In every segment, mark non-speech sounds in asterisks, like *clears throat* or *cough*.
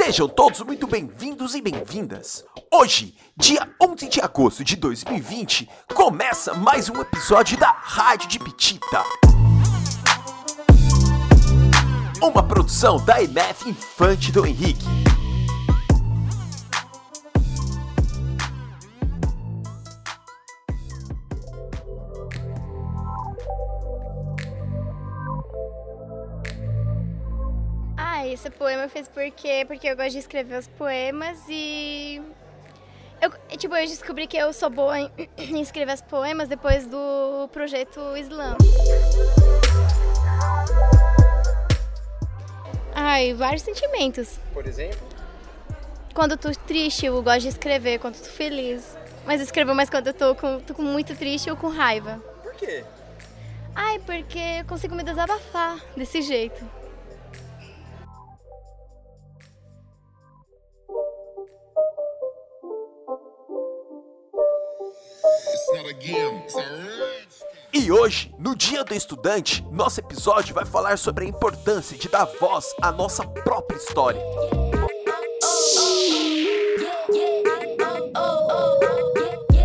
Sejam todos muito bem-vindos e bem-vindas. Hoje, dia 11 de agosto de 2020, começa mais um episódio da Rádio de Pitita. Uma produção da MF Infante do Henrique. Esse poema eu fiz porque, porque eu gosto de escrever os poemas e. Eu, tipo, eu descobri que eu sou boa em, *clears throat* em escrever os poemas depois do projeto Slam. Ai, vários sentimentos. Por exemplo? Quando eu tô triste, eu gosto de escrever. Quando eu tô feliz. Mas eu escrevo mais quando eu tô com, tô com muito triste ou com raiva. Por quê? Ai, porque eu consigo me desabafar desse jeito. E hoje, no Dia do Estudante, nosso episódio vai falar sobre a importância de dar voz à nossa própria história.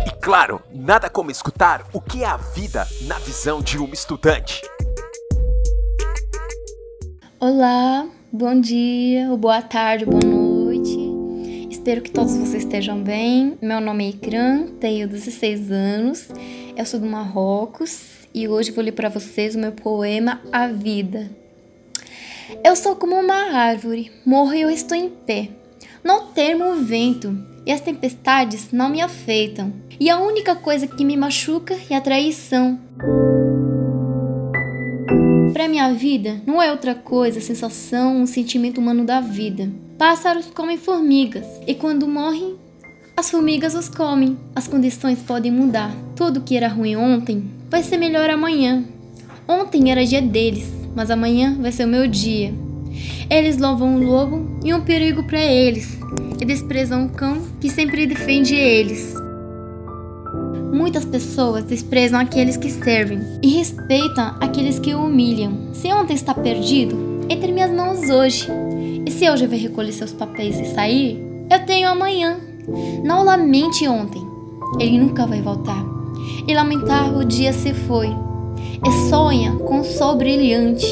E claro, nada como escutar o que é a vida na visão de uma estudante. Olá, bom dia, boa tarde, boa noite. Espero que todos vocês estejam bem. Meu nome é Ikran, tenho 16 anos, eu sou do Marrocos e hoje vou ler para vocês o meu poema A Vida. Eu sou como uma árvore, morro e eu estou em pé. Não temo o vento e as tempestades não me afetam. E a única coisa que me machuca é a traição. Para minha vida, não é outra coisa a sensação, um sentimento humano da vida. Pássaros comem formigas e quando morrem, as formigas os comem. As condições podem mudar. Tudo que era ruim ontem vai ser melhor amanhã. Ontem era dia deles, mas amanhã vai ser o meu dia. Eles louvam o lobo e um perigo para eles, e desprezam o cão que sempre defende eles. Muitas pessoas desprezam aqueles que servem e respeitam aqueles que o humilham. Se ontem está perdido, entre minhas mãos hoje. E se hoje vai recolher seus papéis e sair, eu tenho amanhã. Não lamente ontem, ele nunca vai voltar. E lamentar o dia se foi. E sonha com o sol brilhante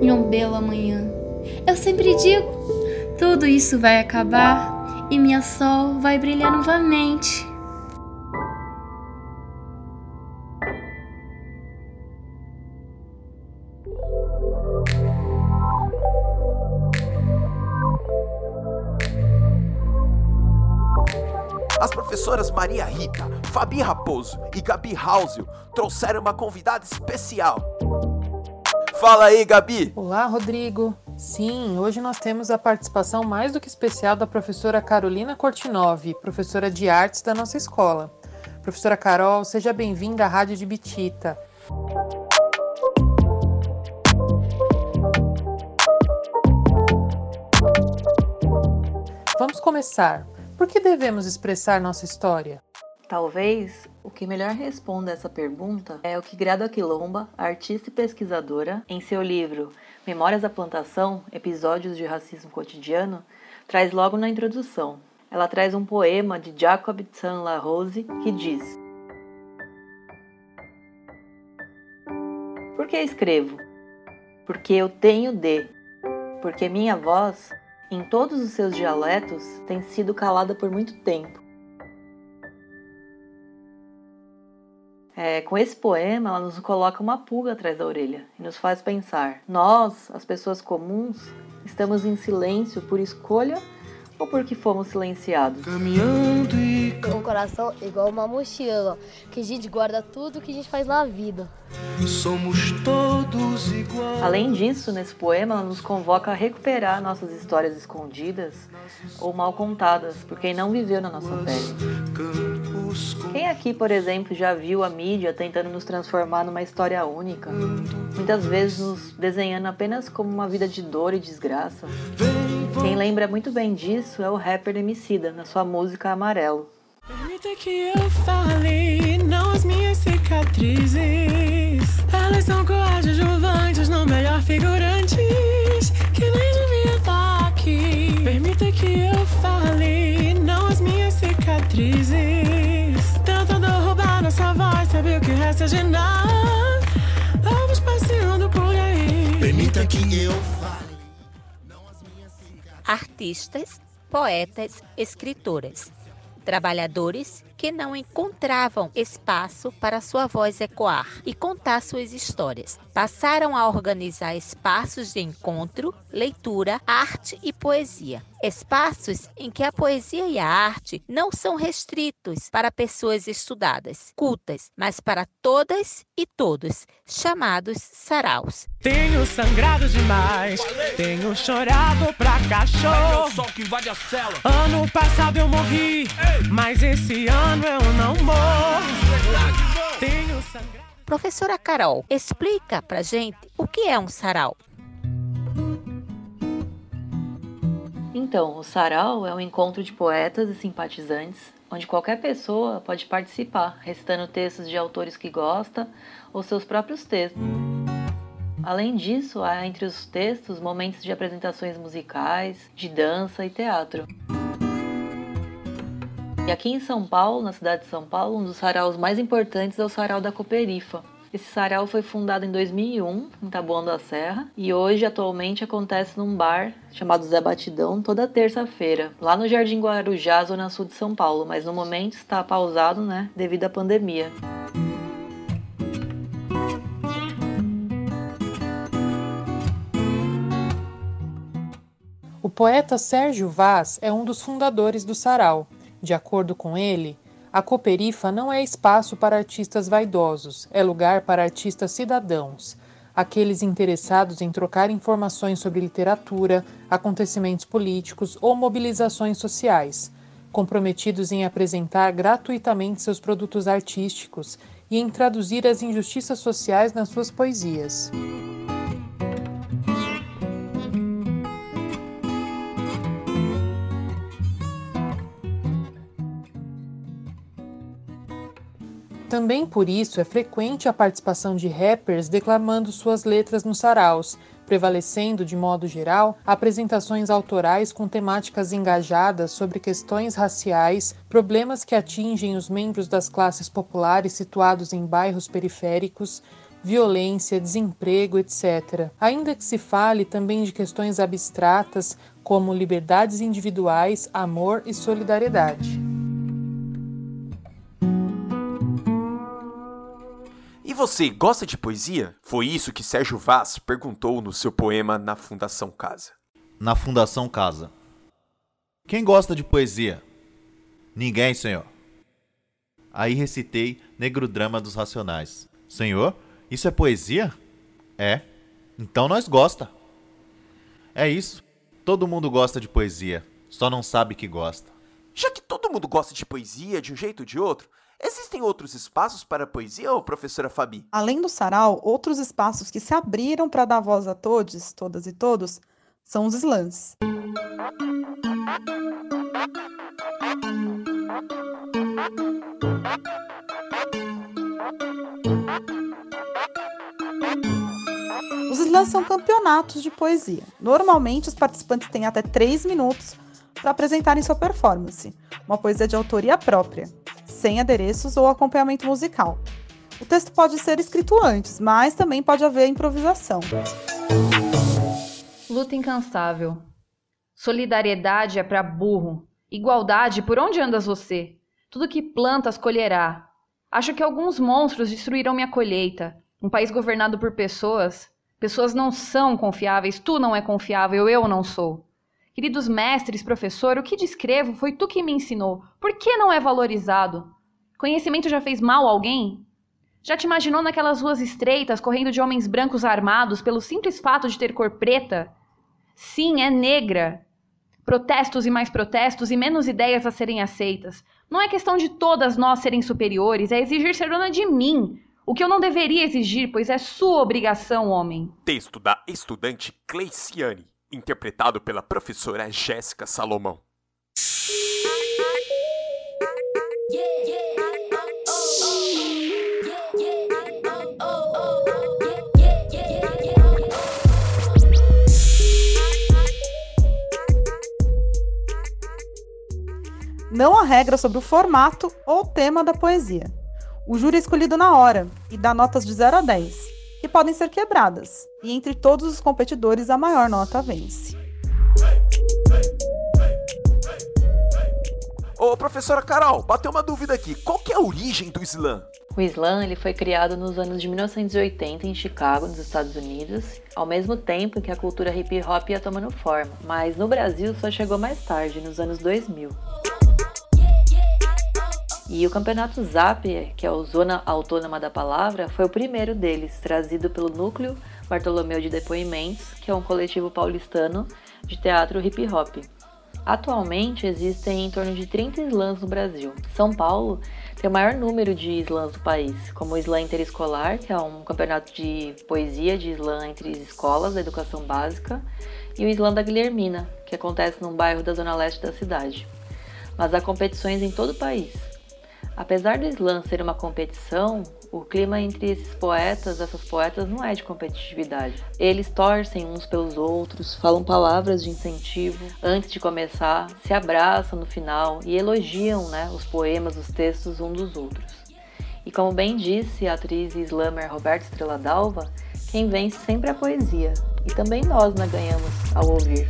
em um belo amanhã. Eu sempre digo, tudo isso vai acabar e minha sol vai brilhar novamente. Maria Rita, Fabi Raposo e Gabi Hausel trouxeram uma convidada especial. Fala aí, Gabi! Olá, Rodrigo. Sim, hoje nós temos a participação mais do que especial da professora Carolina Cortinov, professora de artes da nossa escola. Professora Carol, seja bem-vinda à Rádio de Bitita. Vamos começar. Por que devemos expressar nossa história? Talvez o que melhor responda essa pergunta é o que Grada Quilomba, artista e pesquisadora, em seu livro Memórias da Plantação Episódios de Racismo Cotidiano, traz logo na introdução. Ela traz um poema de Jacob Tsan La Rose que diz: Por que escrevo? Porque eu tenho de. Porque minha voz, em todos os seus dialetos, tem sido calada por muito tempo. É, com esse poema, ela nos coloca uma pulga atrás da orelha e nos faz pensar: nós, as pessoas comuns, estamos em silêncio por escolha ou porque fomos silenciados? Um coração igual uma mochila, que a gente guarda tudo que a gente faz na vida. Somos todos iguais. Além disso, nesse poema, ela nos convoca a recuperar nossas histórias escondidas ou mal contadas por quem não viveu na nossa pele. Quem aqui, por exemplo, já viu a mídia tentando nos transformar numa história única? Muitas vezes nos desenhando apenas como uma vida de dor e desgraça. Quem lembra muito bem disso é o rapper Emicida, na sua música Amarelo. Permita que eu fale, não as minhas cicatrizes. Elas são coadjuvantes, não melhor figurantes, que nem devia estar aqui. Permita que eu fale, não as minhas cicatrizes. Tentando roubar nossa voz, sabe o que resta de nós? Vamos passeando por aí. Permita que eu fale, não as minhas cicatrizes. Artistas, poetas, escritoras trabalhadores que não encontravam espaço para sua voz ecoar e contar suas histórias. Passaram a organizar espaços de encontro, leitura, arte e poesia. Espaços em que a poesia e a arte não são restritos para pessoas estudadas, cultas, mas para todas e todos, chamados saraus. Tenho sangrado demais, tenho chorado pra cachorro. Ano passado eu morri, mas esse ano eu não morro. Tenho sangrado. Professora Carol, explica pra gente o que é um sarau. Então, o sarau é um encontro de poetas e simpatizantes, onde qualquer pessoa pode participar, recitando textos de autores que gosta ou seus próprios textos. Além disso, há entre os textos momentos de apresentações musicais, de dança e teatro. E aqui em São Paulo, na cidade de São Paulo, um dos saraus mais importantes é o Sarau da Cooperifa. Esse sarau foi fundado em 2001, em Taboão da Serra, e hoje, atualmente, acontece num bar chamado Zé Batidão, toda terça-feira, lá no Jardim Guarujá, zona sul de São Paulo, mas no momento está pausado, né, devido à pandemia. Poeta Sérgio Vaz é um dos fundadores do Sarau. De acordo com ele, a Cooperifa não é espaço para artistas vaidosos, é lugar para artistas cidadãos, aqueles interessados em trocar informações sobre literatura, acontecimentos políticos ou mobilizações sociais, comprometidos em apresentar gratuitamente seus produtos artísticos e em traduzir as injustiças sociais nas suas poesias. Também por isso é frequente a participação de rappers declamando suas letras nos saraus, prevalecendo, de modo geral, apresentações autorais com temáticas engajadas sobre questões raciais, problemas que atingem os membros das classes populares situados em bairros periféricos, violência, desemprego, etc. Ainda que se fale também de questões abstratas como liberdades individuais, amor e solidariedade. E você gosta de poesia? Foi isso que Sérgio Vaz perguntou no seu poema Na Fundação Casa. Na Fundação Casa. Quem gosta de poesia? Ninguém, senhor. Aí recitei Negro Drama dos Racionais. Senhor, isso é poesia? É. Então nós gosta. É isso. Todo mundo gosta de poesia, só não sabe que gosta. Já que todo mundo gosta de poesia de um jeito ou de outro, existem outros espaços para a poesia, ou professora Fabi? Além do sarau, outros espaços que se abriram para dar voz a todos, todas e todos, são os slams. Os slams são campeonatos de poesia. Normalmente, os participantes têm até 3 minutos para apresentarem sua performance, uma poesia de autoria própria, sem adereços ou acompanhamento musical. O texto pode ser escrito antes, mas também pode haver improvisação. Luta incansável. Solidariedade é para burro. Igualdade, por onde andas você? Tudo que plantas colherá. Acho que alguns monstros destruirão minha colheita. Um país governado por pessoas. Pessoas não são confiáveis, tu não é confiável, eu não sou. Queridos mestres, professor, o que descrevo foi tu que me ensinou. Por que não é valorizado? Conhecimento já fez mal a alguém? Já te imaginou naquelas ruas estreitas, correndo de homens brancos armados pelo simples fato de ter cor preta? Sim, é negra. Protestos e mais protestos e menos ideias a serem aceitas. Não é questão de todas nós serem superiores, é exigir ser dona de mim. O que eu não deveria exigir, pois é sua obrigação, homem. Texto da estudante Cleiciane, interpretado pela professora Jéssica Salomão. Não há regra sobre o formato ou tema da poesia. O júri é escolhido na hora e dá notas de 0 a 10. E podem ser quebradas, e entre todos os competidores a maior nota vence. Ô, professora Carol, bateu uma dúvida aqui. Qual que é a origem do slam? O slam ele foi criado nos anos de 1980 em Chicago, nos Estados Unidos, ao mesmo tempo que a cultura hip hop ia tomando forma, mas no Brasil só chegou mais tarde, nos anos 2000. E o campeonato ZAP, que é o Zona Autônoma da Palavra, foi o primeiro deles, trazido pelo Núcleo Bartolomeu de Depoimentos, que é um coletivo paulistano de teatro hip hop. Atualmente existem em torno de 30 slams no Brasil. São Paulo tem o maior número de slams do país, como o Slam Interescolar, que é um campeonato de poesia de slam entre escolas da educação básica, e o Slam da Guilhermina, que acontece num bairro da zona leste da cidade. Mas há competições em todo o país. Apesar do slam ser uma competição, o clima entre esses poetas, essas poetas, não é de competitividade. Eles torcem uns pelos outros, falam palavras de incentivo antes de começar, se abraçam no final e elogiam né, os poemas, os textos um dos outros. E como bem disse a atriz slammer Roberta Estrela Dalva, quem vence sempre é a poesia. E também nós né, ganhamos ao ouvir.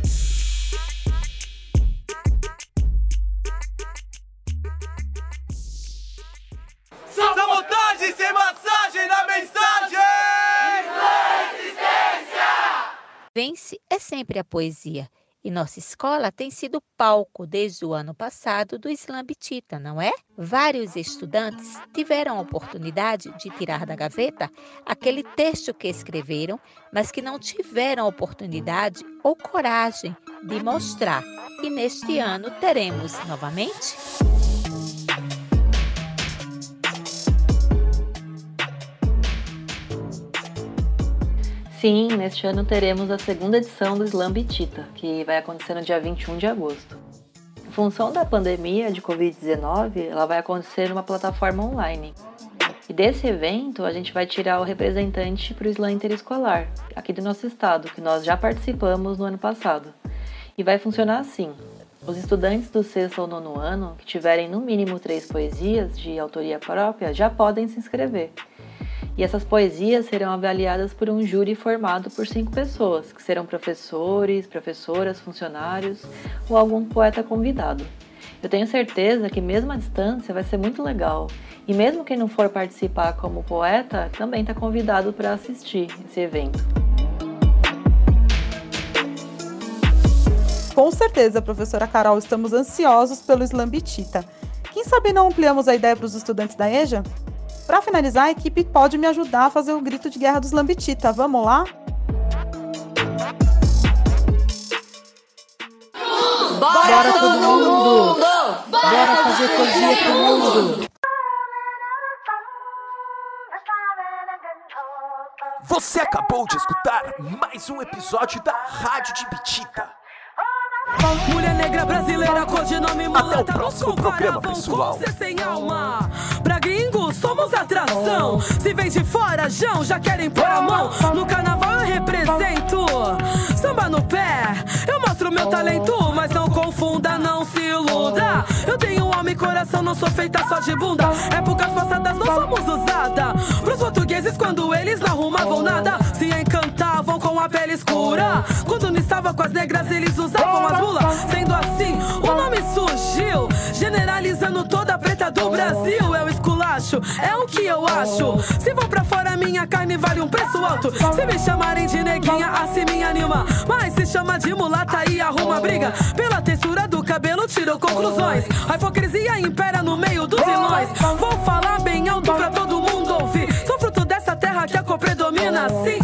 Sempre a poesia. E nossa escola tem sido palco desde o ano passado do Slam Bitita, não é? Vários estudantes tiveram a oportunidade de tirar da gaveta aquele texto que escreveram, mas que não tiveram oportunidade ou coragem de mostrar. E neste ano teremos novamente. Sim, neste ano teremos a segunda edição do Slam Bitita, que vai acontecer no dia 21 de agosto. Em função da pandemia de Covid-19, ela vai acontecer numa plataforma online. E desse evento, a gente vai tirar o representante para o Slam Interescolar, aqui do nosso estado, que nós já participamos no ano passado. E vai funcionar assim: os estudantes do sexto ou nono ano que tiverem no mínimo três poesias de autoria própria já podem se inscrever. E essas poesias serão avaliadas por um júri formado por cinco pessoas, que serão professores, professoras, funcionários ou algum poeta convidado. Eu tenho certeza que, mesmo à distância, vai ser muito legal. E mesmo quem não for participar como poeta, também está convidado para assistir esse evento. Com certeza, professora Carol, estamos ansiosos pelo Slambitita. Quem sabe não ampliamos a ideia para os estudantes da EJA? Para finalizar, a equipe pode me ajudar a fazer o grito de guerra dos Lambitita. Vamos lá? Bora, Bora todo mundo! mundo! Bora fazer poesia pro mundo! Você acabou de escutar mais um episódio da Rádio de Bitita. Mulher negra brasileira, codinome mulata Até o próximo programa, pessoal. Somos atração. Se vem de fora, Jão, já querem pôr a mão. No carnaval eu represento. Samba no pé, eu mostro meu talento. Mas não confunda, não se iluda. Eu tenho alma e coração, não sou feita só de bunda. Épocas passadas não somos usada. Pros portugueses, quando eles não arrumavam nada, se encantavam com a pele escura. Quando não estava com as negras, eles usavam as mulas. Sendo assim, o nome surgiu, generalizando toda a preta do Brasil. É o esculacho, é o que eu acho. Se vou pra fora, minha carne vale um preço alto. Se me chamarem de neguinha, assim me anima. Mas se chama de mulata e arruma briga. Pela textura do cabelo, tirou conclusões. A hipocrisia impera no meio dos vilões. Vou falar bem alto pra todo mundo ouvir. Sou fruto dessa terra que a cor predomina. Sim,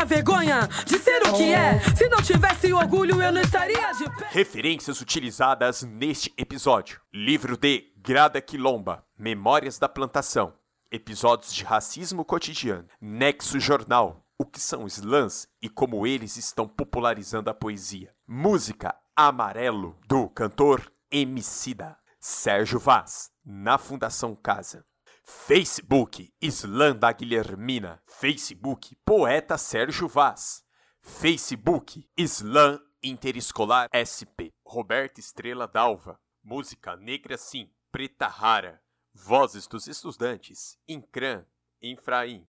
tenha vergonha de ser o que é. Se não tivesse orgulho, eu não estaria de pé. Referências utilizadas neste episódio: livro de Grada Quilomba, Memórias da Plantação, episódios de racismo cotidiano, Nexo Jornal, o que são slams e como eles estão popularizando a poesia. Música Amarelo, do cantor Emicida, Sérgio Vaz, na Fundação Casa. Facebook, Slam da Guilhermina. Facebook, Poeta Sérgio Vaz. Facebook, Slam Interescolar SP. Roberta Estrela Dalva. Música Negra Sim, Preta Rara. Vozes dos Estudantes, Incran, Infraim.